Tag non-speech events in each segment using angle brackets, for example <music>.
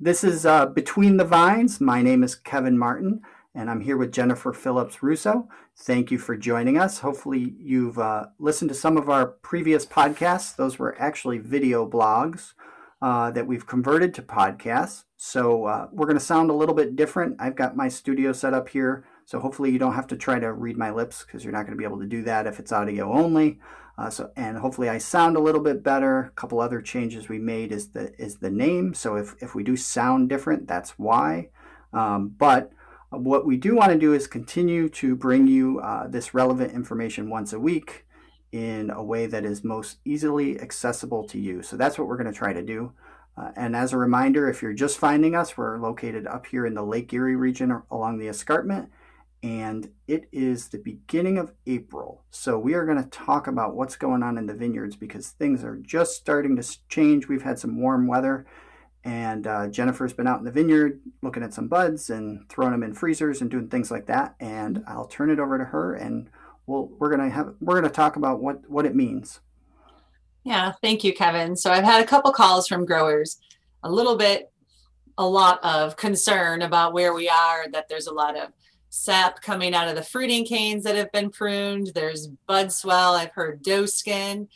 This is uh, Between the Vines. My name is Kevin Martin, and I'm here with Jennifer Phillips Russo. Thank you for joining us. Hopefully, you've uh, listened to some of our previous podcasts. Those were actually video blogs uh, that we've converted to podcasts. So uh, we're going to sound a little bit different. I've got my studio set up here, so hopefully you don't have to try to read my lips because you're not going to be able to do that if it's audio only. Uh, so and hopefully I sound a little bit better. A couple other changes we made is the is the name. So if if we do sound different, that's why. Um, but what we do want to do is continue to bring you uh, this relevant information once a week in a way that is most easily accessible to you. So that's what we're going to try to do. Uh, and as a reminder, if you're just finding us, we're located up here in the Lake Erie region along the escarpment and it is the beginning of April. So we are going to talk about what's going on in the vineyards because things are just starting to change. We've had some warm weather, and uh, Jennifer's been out in the vineyard looking at some buds and throwing them in freezers and doing things like that. And I'll turn it over to her, and we'll we're gonna have we're gonna talk about what what it means. Yeah, thank you, Kevin. So I've had a couple calls from growers, a little bit, a lot of concern about where we are. That there's a lot of sap coming out of the fruiting canes that have been pruned. There's bud swell. I've heard doe skin.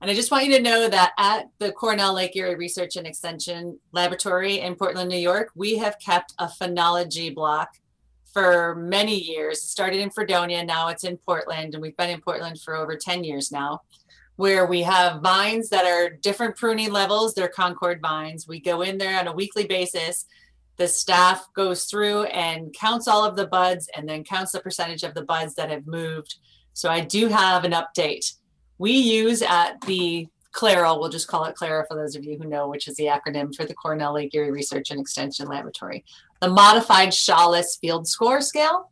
And I just want you to know that at the Cornell Lake Erie Research and Extension Laboratory in Portland, New York, we have kept a phenology block for many years. It started in Fredonia, now it's in Portland, and we've been in Portland for over 10 years now, where we have vines that are different pruning levels. They're Concord vines. We go in there on a weekly basis the staff goes through and counts all of the buds and then counts the percentage of the buds that have moved. So I do have an update. We use at the CLEREL, we'll just call it CLEREL for those of you who know, which is the acronym for the Cornell Lake Erie Research and Extension Laboratory, the modified Shaulis Field Score Scale.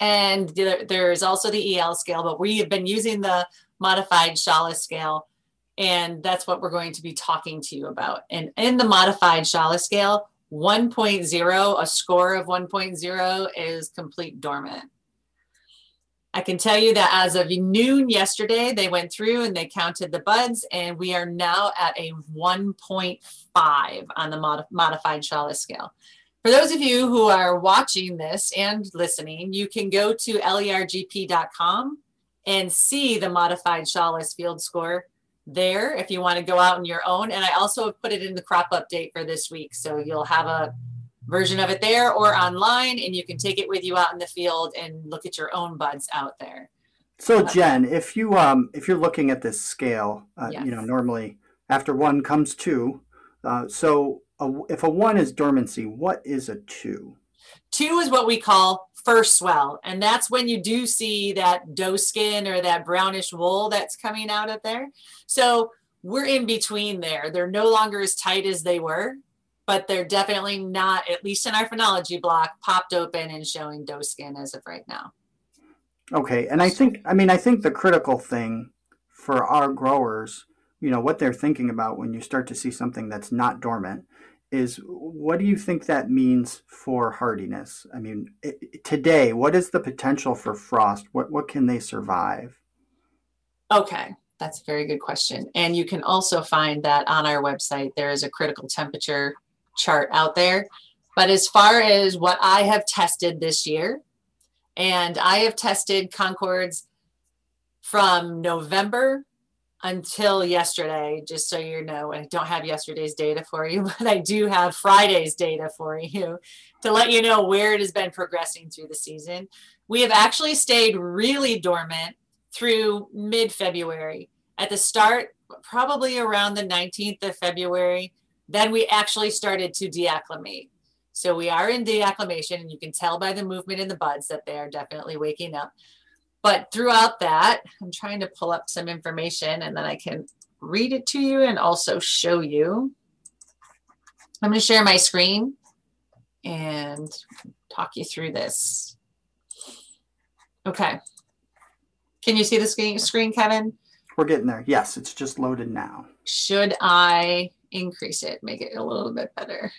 And there is also the EL scale, but we have been using the modified Shaulis scale. And that's what we're going to be talking to you about. And in the modified Shaulis scale, 1.0, a score of 1.0 is complete dormant. I can tell you that as of noon yesterday, they went through and they counted the buds, and we are now at a 1.5 on the mod- modified Shaulis scale. For those of you who are watching this and listening, you can go to lergp.com and see the modified Shaulis field score there if you want to go out on your own. And I also have put it in the crop update for this week. So you'll have a version of it there or online, and you can take it with you out in the field and look at your own buds out there. So Jen, if you um if you're looking at this scale, uh, yes. you know normally after one comes two. Uh, so a, if a one is dormancy, what is a two? Two is what we call first swell. And that's when you do see that doe skin or that brownish wool that's coming out of there. So we're in between there. They're no longer as tight as they were, but they're definitely not, at least in our phenology block, popped open and showing doe skin as of right now. Okay. And I think, I mean, I think the critical thing for our growers, you know, what they're thinking about when you start to see something that's not dormant is what do you think that means for hardiness? I mean, it, today, what is the potential for frost? What what can they survive? Okay, that's a very good question. And you can also find that on our website. There is a critical temperature chart out there. But as far as what I have tested this year, and I have tested Concords from November until yesterday, just so you know, I don't have yesterday's data for you, <laughs> but I do have Friday's data for you to let you know where it has been progressing through the season. We have actually stayed really dormant through mid February. At the start, probably around the 19th of February, then we actually started to deacclimate. So we are in deacclimation, and you can tell by the movement in the buds that they are definitely waking up. But throughout that, I'm trying to pull up some information and then I can read it to you and also show you. I'm going to share my screen and talk you through this. Okay. Can you see the screen, screen, Kevin? We're getting there. Yes, it's just loaded now. Should I increase it, make it a little bit better?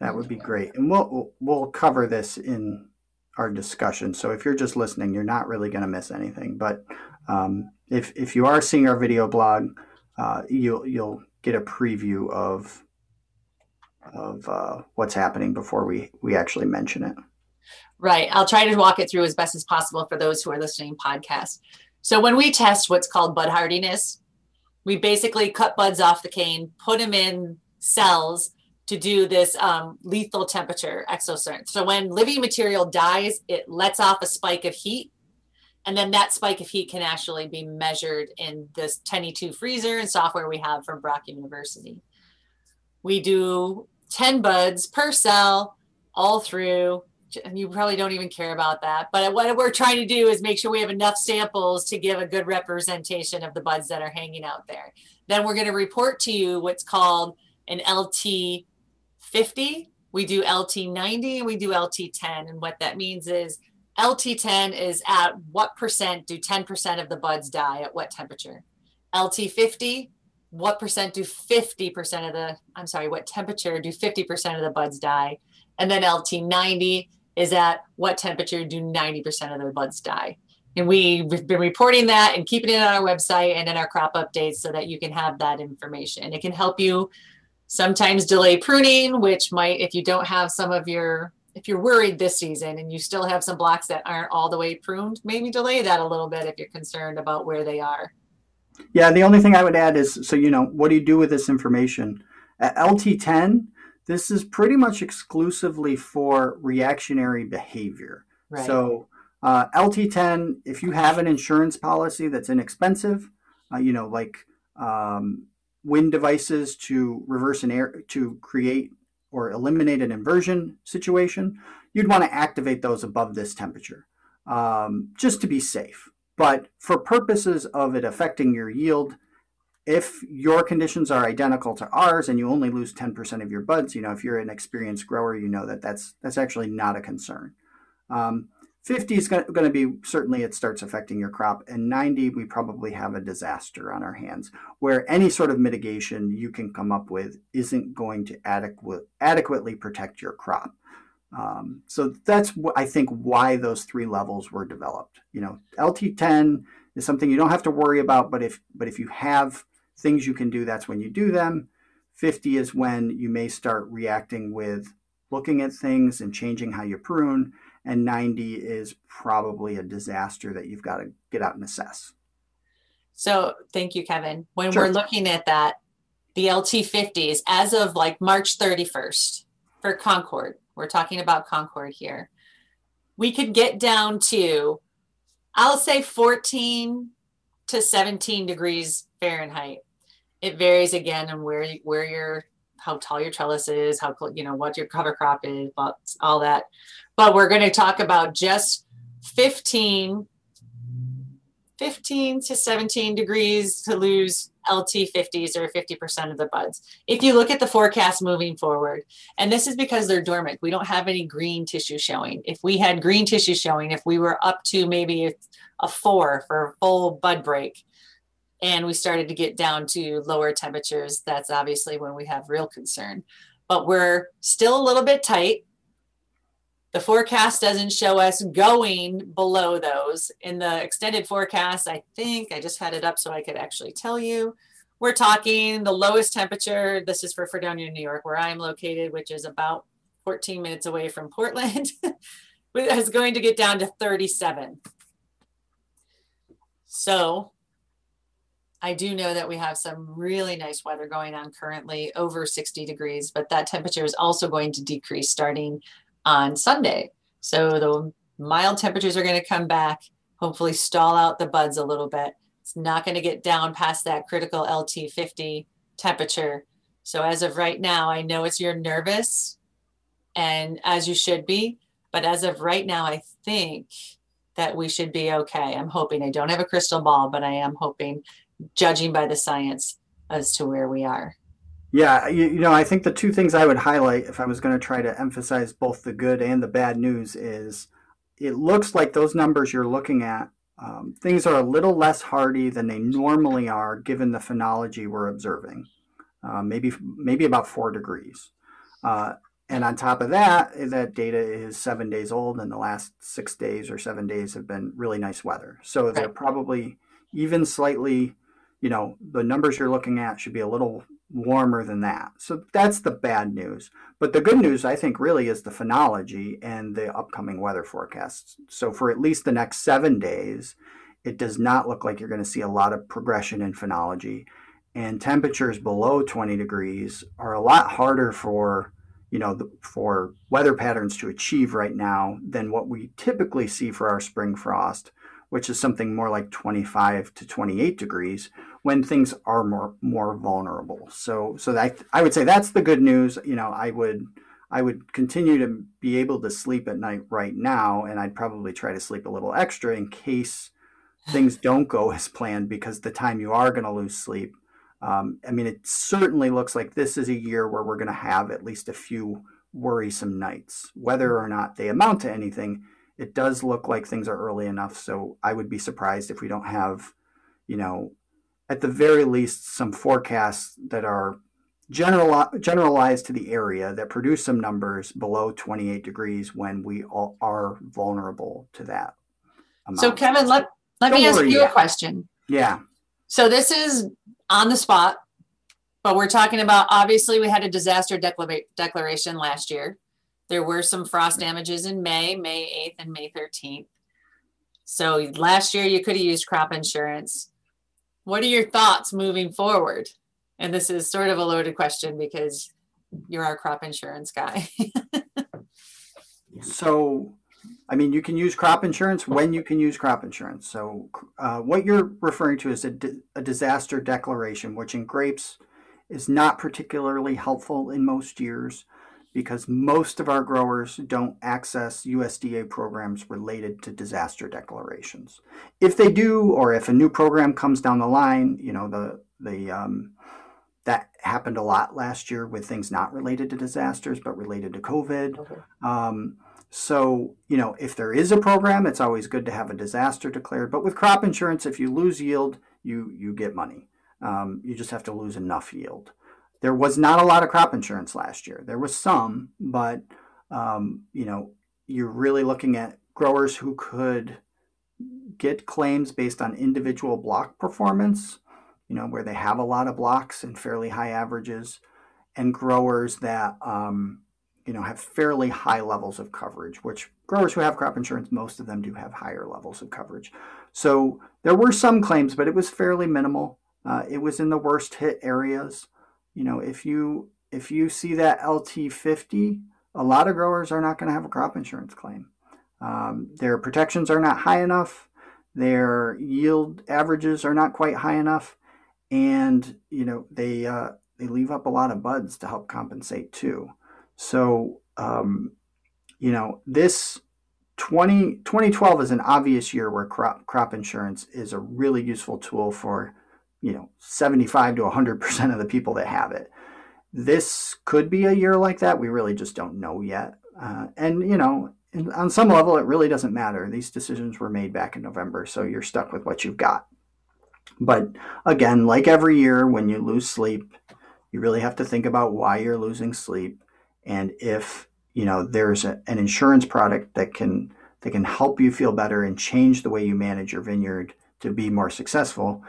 That would be great. And we'll we'll cover this in our discussion. So if you're just listening, you're not really going to miss anything. But um, if if you are seeing our video blog, uh, you'll you'll get a preview of of uh, what's happening before we we actually mention it. Right. I'll try to walk it through as best as possible for those who are listening podcast. So when we test what's called bud hardiness, we basically cut buds off the cane, put them in cells to do this um, lethal temperature exotherm. So when living material dies, it lets off a spike of heat. And then that spike of heat can actually be measured in this 10E2 freezer and software we have from Brock University. We do 10 buds per cell all through. And you probably don't even care about that. But what we're trying to do is make sure we have enough samples to give a good representation of the buds that are hanging out there. Then we're going to report to you what's called an LT 50, we do LT90, and we do LT10. And what that means is LT10 is at what percent do 10% of the buds die at what temperature? LT50, what percent do 50% of the, I'm sorry, what temperature do 50% of the buds die? And then LT90 is at what temperature do 90% of the buds die? And we've been reporting that and keeping it on our website and in our crop updates so that you can have that information. It can help you sometimes delay pruning, which might, if you don't have some of your, if you're worried this season and you still have some blocks that aren't all the way pruned, maybe delay that a little bit if you're concerned about where they are. Yeah, the only thing I would add is so you know, what do you do with this information? At LT10, this is pretty much exclusively for reactionary behavior. Right. So uh, LT10, if you have an insurance policy that's inexpensive, uh, you know, like um, wind devices to reverse an air to create or eliminate an inversion situation, you'd want to activate those above this temperature um, just to be safe. But for purposes of it affecting your yield, if your conditions are identical to ours and you only lose 10% of your buds, you know, if you're an experienced grower, you know that that's that's actually not a concern. Um, 50 is going to be certainly it starts affecting your crop and 90 we probably have a disaster on our hands where any sort of mitigation you can come up with isn't going to adequate, adequately protect your crop. Um, so that's i think why those three levels were developed. You know lt10 is something you don't have to worry about but if but if you have things you can do that's when you do them. 50 is when you may start reacting with looking at things and changing how you prune and 90 is probably a disaster that you've got to get out and assess. So thank you, Kevin. When sure. we're looking at that, the LT50s as of like March 31st for Concord, we're talking about Concord here. We could get down to, I'll say 14 to 17 degrees Fahrenheit. It varies again on where where your how tall your trellis is, how you know what your cover crop is, all that but we're going to talk about just 15 15 to 17 degrees to lose LT50s or 50% of the buds. If you look at the forecast moving forward, and this is because they're dormant, we don't have any green tissue showing. If we had green tissue showing, if we were up to maybe a, a four for a full bud break, and we started to get down to lower temperatures, that's obviously when we have real concern. But we're still a little bit tight the forecast doesn't show us going below those. In the extended forecast, I think I just had it up so I could actually tell you. We're talking the lowest temperature. This is for Fredonia, New York, where I'm located, which is about 14 minutes away from Portland. <laughs> is going to get down to 37. So I do know that we have some really nice weather going on currently over 60 degrees, but that temperature is also going to decrease starting on Sunday. So the mild temperatures are going to come back, hopefully stall out the buds a little bit. It's not going to get down past that critical LT50 temperature. So as of right now, I know it's you're nervous and as you should be, but as of right now, I think that we should be okay. I'm hoping I don't have a crystal ball, but I am hoping, judging by the science, as to where we are. Yeah, you, you, know, I think the two things I would highlight if I was going to try to emphasize both the good and the bad news is it looks like those numbers you're looking at, um, things are a little less hardy than they normally are given the phenology we're observing, uh, maybe maybe about four degrees. Uh, and on top of that, that data is seven days old, and the last six days or seven days have been really nice weather. So they're probably even slightly, you know, the numbers you're looking at should be a little warmer than that. So that's the bad news. But the good news, I think, really is the phenology and the upcoming weather forecasts. So for at least the next seven days, it does not look like you're going to see a lot of progression in phenology. And temperatures below 20 degrees are a lot harder for you know the, for weather patterns to achieve right now than what we typically see for our spring frost which is something more like 25 to 28 degrees when things are more more vulnerable. So so I I would say that's the good news. You know, I would I would continue to be able to sleep at night right now, and I'd probably try to sleep a little extra in case things <laughs> don't go as planned. Because the time you are going to lose sleep, um, I mean, it certainly looks like this is a year where we're going to have at least a few worrisome nights, whether or not they amount to anything it does look like things are early enough. So I would be surprised if we don't have, you know, at the very least, some forecasts that are general, generalized to the area that produce some numbers below 28 degrees when we all are vulnerable to that. Amount. So, Kevin, let, let me ask you yet. a question. Yeah. So, this is on the spot, but we're talking about obviously we had a disaster declara- declaration last year. There were some frost damages in May, May 8th and May 13th. So last year you could have used crop insurance. What are your thoughts moving forward? And this is sort of a loaded question because you're our crop insurance guy. <laughs> so, I mean, you can use crop insurance when you can use crop insurance. So, uh, what you're referring to is a, di- a disaster declaration, which in grapes is not particularly helpful in most years because most of our growers don't access USDA programs related to disaster declarations. If they do, or if a new program comes down the line, you know, the, the, um, that happened a lot last year with things not related to disasters, but related to COVID. Okay. Um, so, you know, if there is a program, it's always good to have a disaster declared. But with crop insurance, if you lose yield, you, you get money. Um, you just have to lose enough yield there was not a lot of crop insurance last year. There was some, but um, you know, you're really looking at growers who could get claims based on individual block performance, you know, where they have a lot of blocks and fairly high averages, and growers that um, you know have fairly high levels of coverage. Which growers who have crop insurance, most of them do have higher levels of coverage. So there were some claims, but it was fairly minimal. Uh, it was in the worst hit areas you know, if you if you see that LT50, a lot of growers are not going to have a crop insurance claim. Um, their protections are not high enough. Their yield averages are not quite high enough, and you know they uh, they leave up a lot of buds to help compensate too. So um, you know this 20, 2012 is an obvious year where crop crop insurance is a really useful tool for you know 75 to 100% of the people that have it. This could be a year like that. We really just don't know yet. Uh, and you know on some level it really doesn't matter. These decisions were made back in november so you're stuck with what you've got. But again like every year when you lose sleep you really have to think about why you're losing sleep. And if you know there's a, an insurance product that can that can help you feel better and change the way you manage your vineyard to be more successful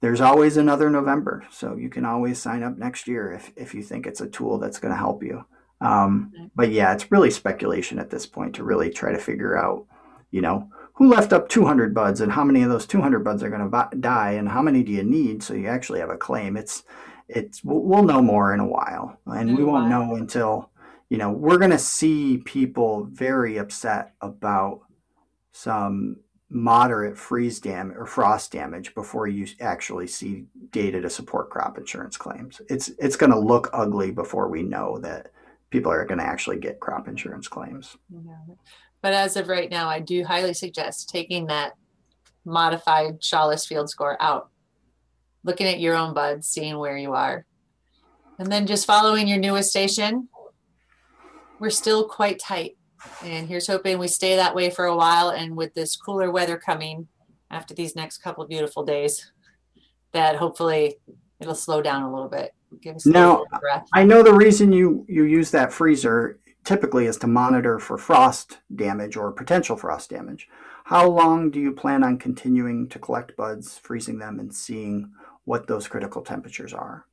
there's always another November. So you can always sign up next year if, if you think it's a tool that's going to help you. Um, but yeah, it's really speculation at this point to really try to figure out, you know, who left up 200 buds and how many of those 200 buds are going to die and how many do you need so you actually have a claim. It's, it's, we'll, we'll know more in a while and we won't know until, you know, we're going to see people very upset about some moderate freeze damage or frost damage before you actually see data to support crop insurance claims. It's it's going to look ugly before we know that people are going to actually get crop insurance claims. But as of right now, I do highly suggest taking that modified Shaulis field score out, looking at your own buds, seeing where you are, and then just following your NEWA station. We're still quite tight and here's hoping we stay that way for a while. And with this cooler weather coming after these next couple of beautiful days, that hopefully it'll slow down a little bit. Give us now, I know the reason you you use that freezer typically is to monitor for frost damage or potential frost damage. How long do you plan on continuing to collect buds, freezing them, and seeing what those critical temperatures are?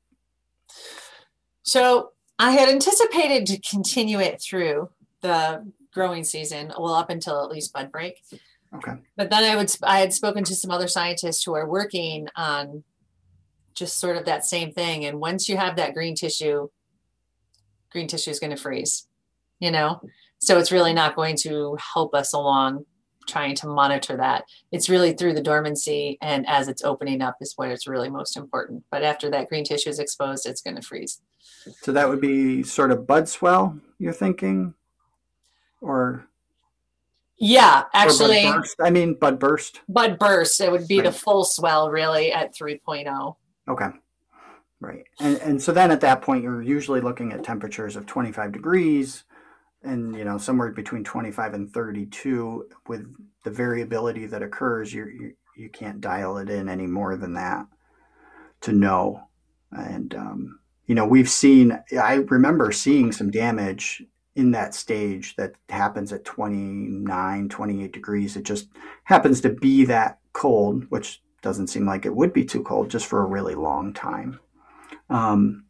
So I had anticipated to continue it through the growing season, well, up until at least bud break. Okay. But then I would I had spoken to some other scientists who are working on just sort of that same thing. And once you have that green tissue, green tissue is going to freeze, you know? So it's really not going to help us along trying to monitor that. It's really through the dormancy and as it's opening up is where it's really most important. But after that green tissue is exposed, it's going to freeze. So that would be sort of bud swell, you're thinking? Or yeah, actually bud I mean bud burst. Bud burst. It would be right. the full swell really at 3.0. Okay. Right. And and so then at that point you're usually looking at temperatures of 25 degrees and you know somewhere between 25 and 32 with the variability that occurs you you you can't dial it in any more than that to know and um, you know we've seen i remember seeing some damage in that stage that happens at 29 28 degrees it just happens to be that cold which doesn't seem like it would be too cold just for a really long time um,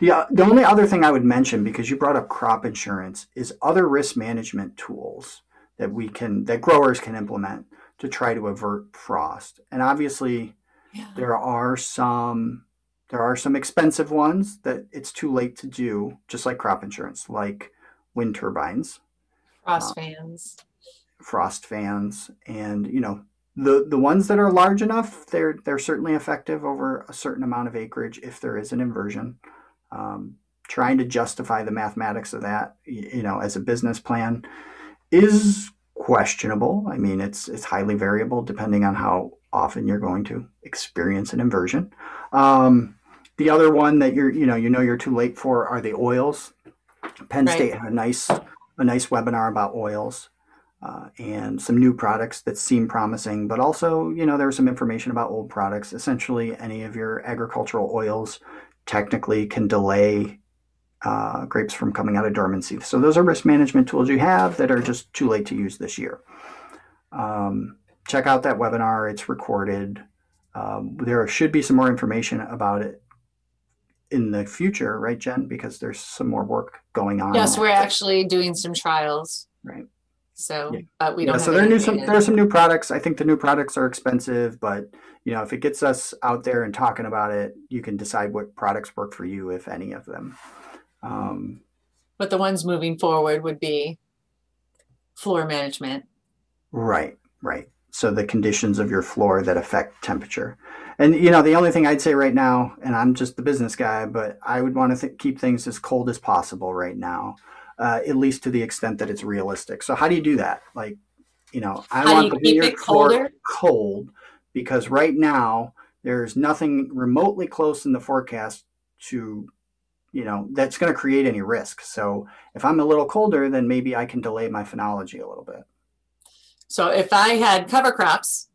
the, uh, the only other thing I would mention, because you brought up crop insurance, is other risk management tools that we can that growers can implement to try to avert frost. And obviously, yeah. there are some there are some expensive ones that it's too late to do, just like crop insurance, like wind turbines, frost uh, fans, frost fans, and you know the the ones that are large enough, they're they're certainly effective over a certain amount of acreage if there is an inversion. Um, trying to justify the mathematics of that, you know, as a business plan is questionable. I mean, it's it's highly variable depending on how often you're going to experience an inversion. Um, the other one that you're, you know, you know you're too late for are the oils. Penn right. State had a nice a nice webinar about oils. Uh, and some new products that seem promising, but also, you know, there's some information about old products. Essentially, any of your agricultural oils technically can delay uh, grapes from coming out of dormancy. So those are risk management tools you have that are just too late to use this year. Um, check out that webinar. It's recorded. Um, there should be some more information about it in the future, right, Jen? Because there's some more work going on. Yes, we're actually doing some trials. Right. So, yeah. but we don't. Yeah, so there are new some there are some new products. I think the new products are expensive, but you know, if it gets us out there and talking about it, you can decide what products work for you, if any of them. Um, but the ones moving forward would be floor management. Right, right. So the conditions of your floor that affect temperature. And you know, the only thing I'd say right now, and I'm just the business guy, but I would want to th- keep things as cold as possible right now, uh, at least to the extent that it's realistic. So how do you do that? Like, you know, I how want the vineyard floor cold because right now there's nothing remotely close in the forecast to you know that's going to create any risk so if i'm a little colder then maybe i can delay my phenology a little bit so if i had cover crops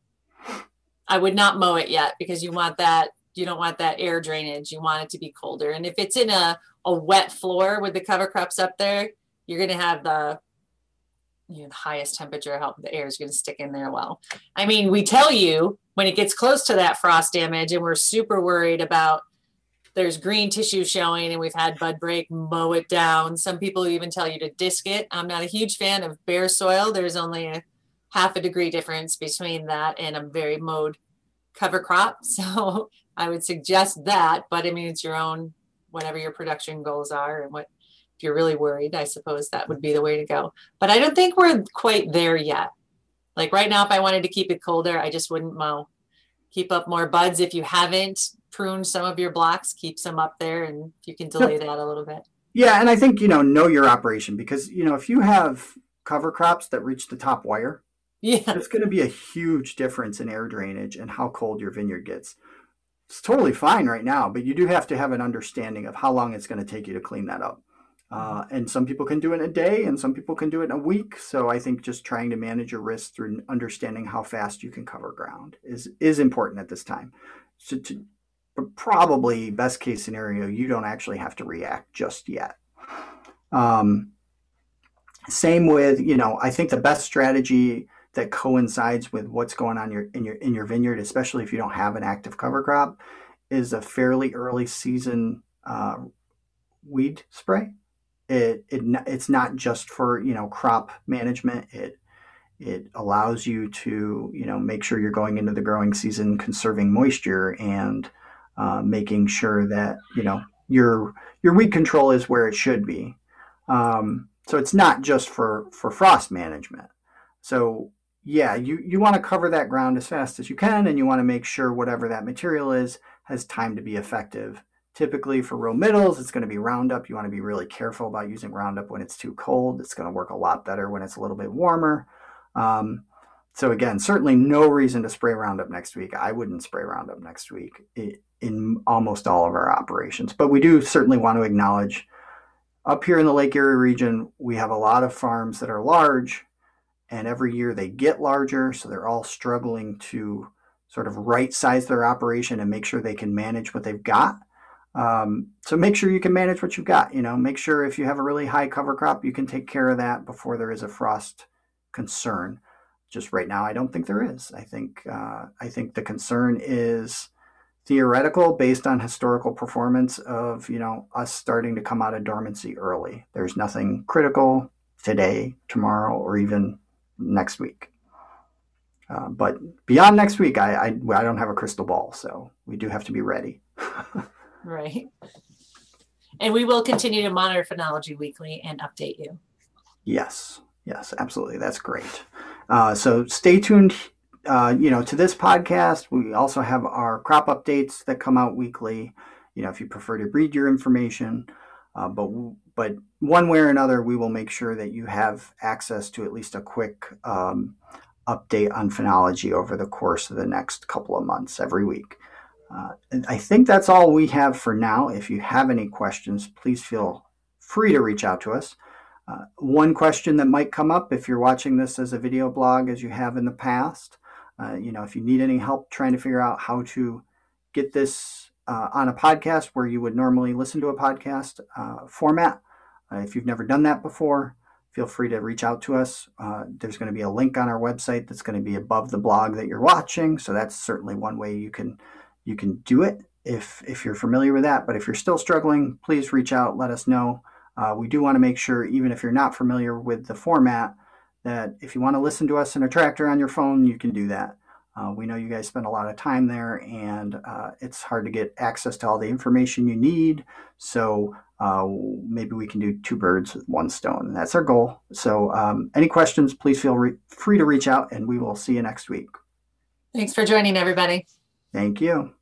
i would not mow it yet because you want that you don't want that air drainage. You want it to be colder. And if it's in a, a wet floor with the cover crops up there you're going to have the you know, the highest temperature help. The air is going to stick in there well. I mean we tell you when it gets close to that frost damage and we're super worried about there's green tissue showing and we've had bud break mow it down. Some people even tell you to disc it. I'm not a huge fan of bare soil. There's only a half a degree difference between that and a very mowed cover crop <laughs> so i would suggest that but i mean it's your own whatever your production goals are and what if you're really worried i suppose that would be the way to go but i don't think we're quite there yet like right now, if I wanted to keep it colder, I just wouldn't mow. Keep up more buds. If you haven't pruned some of your blocks, keep some up there and you can delay that a little bit. Yeah, and I think, you know, know your operation because, you know, if you have cover crops that reach the top wire, yeah. It's going to be a huge difference in air drainage and how cold your vineyard gets. It's totally fine right now, but you do have to have an understanding of how long it's going to take you to clean that up. Uh, and some people can do it in a day and some people can do it in a week. So I think just trying to manage your risk through understanding how fast you can cover ground is, is important at this time. So to, but probably best case scenario, you don't actually have to react just yet. Um, same with, you know, I think the best strategy that coincides with what's going on your, in your in your vineyard, especially if you don't have an active cover crop, is a fairly early season uh, weed spray. It, it it's not just for you know crop management. It it allows you to you know make sure you're going into the growing season conserving moisture and uh, making sure that you know your your weed control is where it should be. Um, so it's not just for for frost management. So yeah, you you want to cover that ground as fast as you can, and you want to make sure whatever that material is has time to be effective. Typically for row middles, it's going to be Roundup. You want to be really careful about using Roundup when it's too cold. It's going to work a lot better when it's a little bit warmer. Um, so again, certainly no reason to spray Roundup next week. I wouldn't spray Roundup next week in almost all of our operations, but we do certainly want to acknowledge up here in the Lake Erie region, we have a lot of farms that are large, and every year they get larger, so they're all struggling to sort of right size their operation and make sure they can manage what they've got. Um, so make sure you can manage what you've got. You know, make sure if you have a really high cover crop, you can take care of that before there is a frost concern. Just right now, I don't think there is. I think uh, I think the concern is theoretical based on historical performance of you know us starting to come out of dormancy early. There's nothing critical today, tomorrow, or even next week. Uh, but beyond next week, I, I I don't have a crystal ball, so we do have to be ready. <laughs> right. And we will continue to monitor phenology weekly and update you. Yes. Yes, absolutely. That's great. Uh, so stay tuned. Uh, you know, to this podcast, we also have our crop updates that come out weekly. You know, if you prefer to read your information, uh, but but one way or another, we will make sure that you have access to at least a quick um, update on phenology over the course of the next couple of months every week. Uh, I think that's all we have for now. If you have any questions, please feel free to reach out to us. Uh, one question that might come up if you're watching this as a video blog, as you have in the past, uh, you know, if you need any help trying to figure out how to get this uh, on a podcast where you would normally listen to a podcast uh, format, uh, if you've never done that before, feel free to reach out to us. Uh, there's going to be a link on our website that's going to be above the blog that you're watching, so that's certainly one way you can you can do it if if you're familiar with that. But if you're still struggling, please reach out. Let us know. Uh, we do want to make sure, even if you're not familiar with the format, that if you want to listen to us in a tractor on your phone, you can do that. Uh, we know you guys spend a lot of time there, and uh, it's hard to get access to all the information you need. So uh, maybe we can do two birds with one stone. That's our goal. So, um, any questions, please feel re- free to reach out, and we will see you next week. Thanks for joining, everybody. Thank you.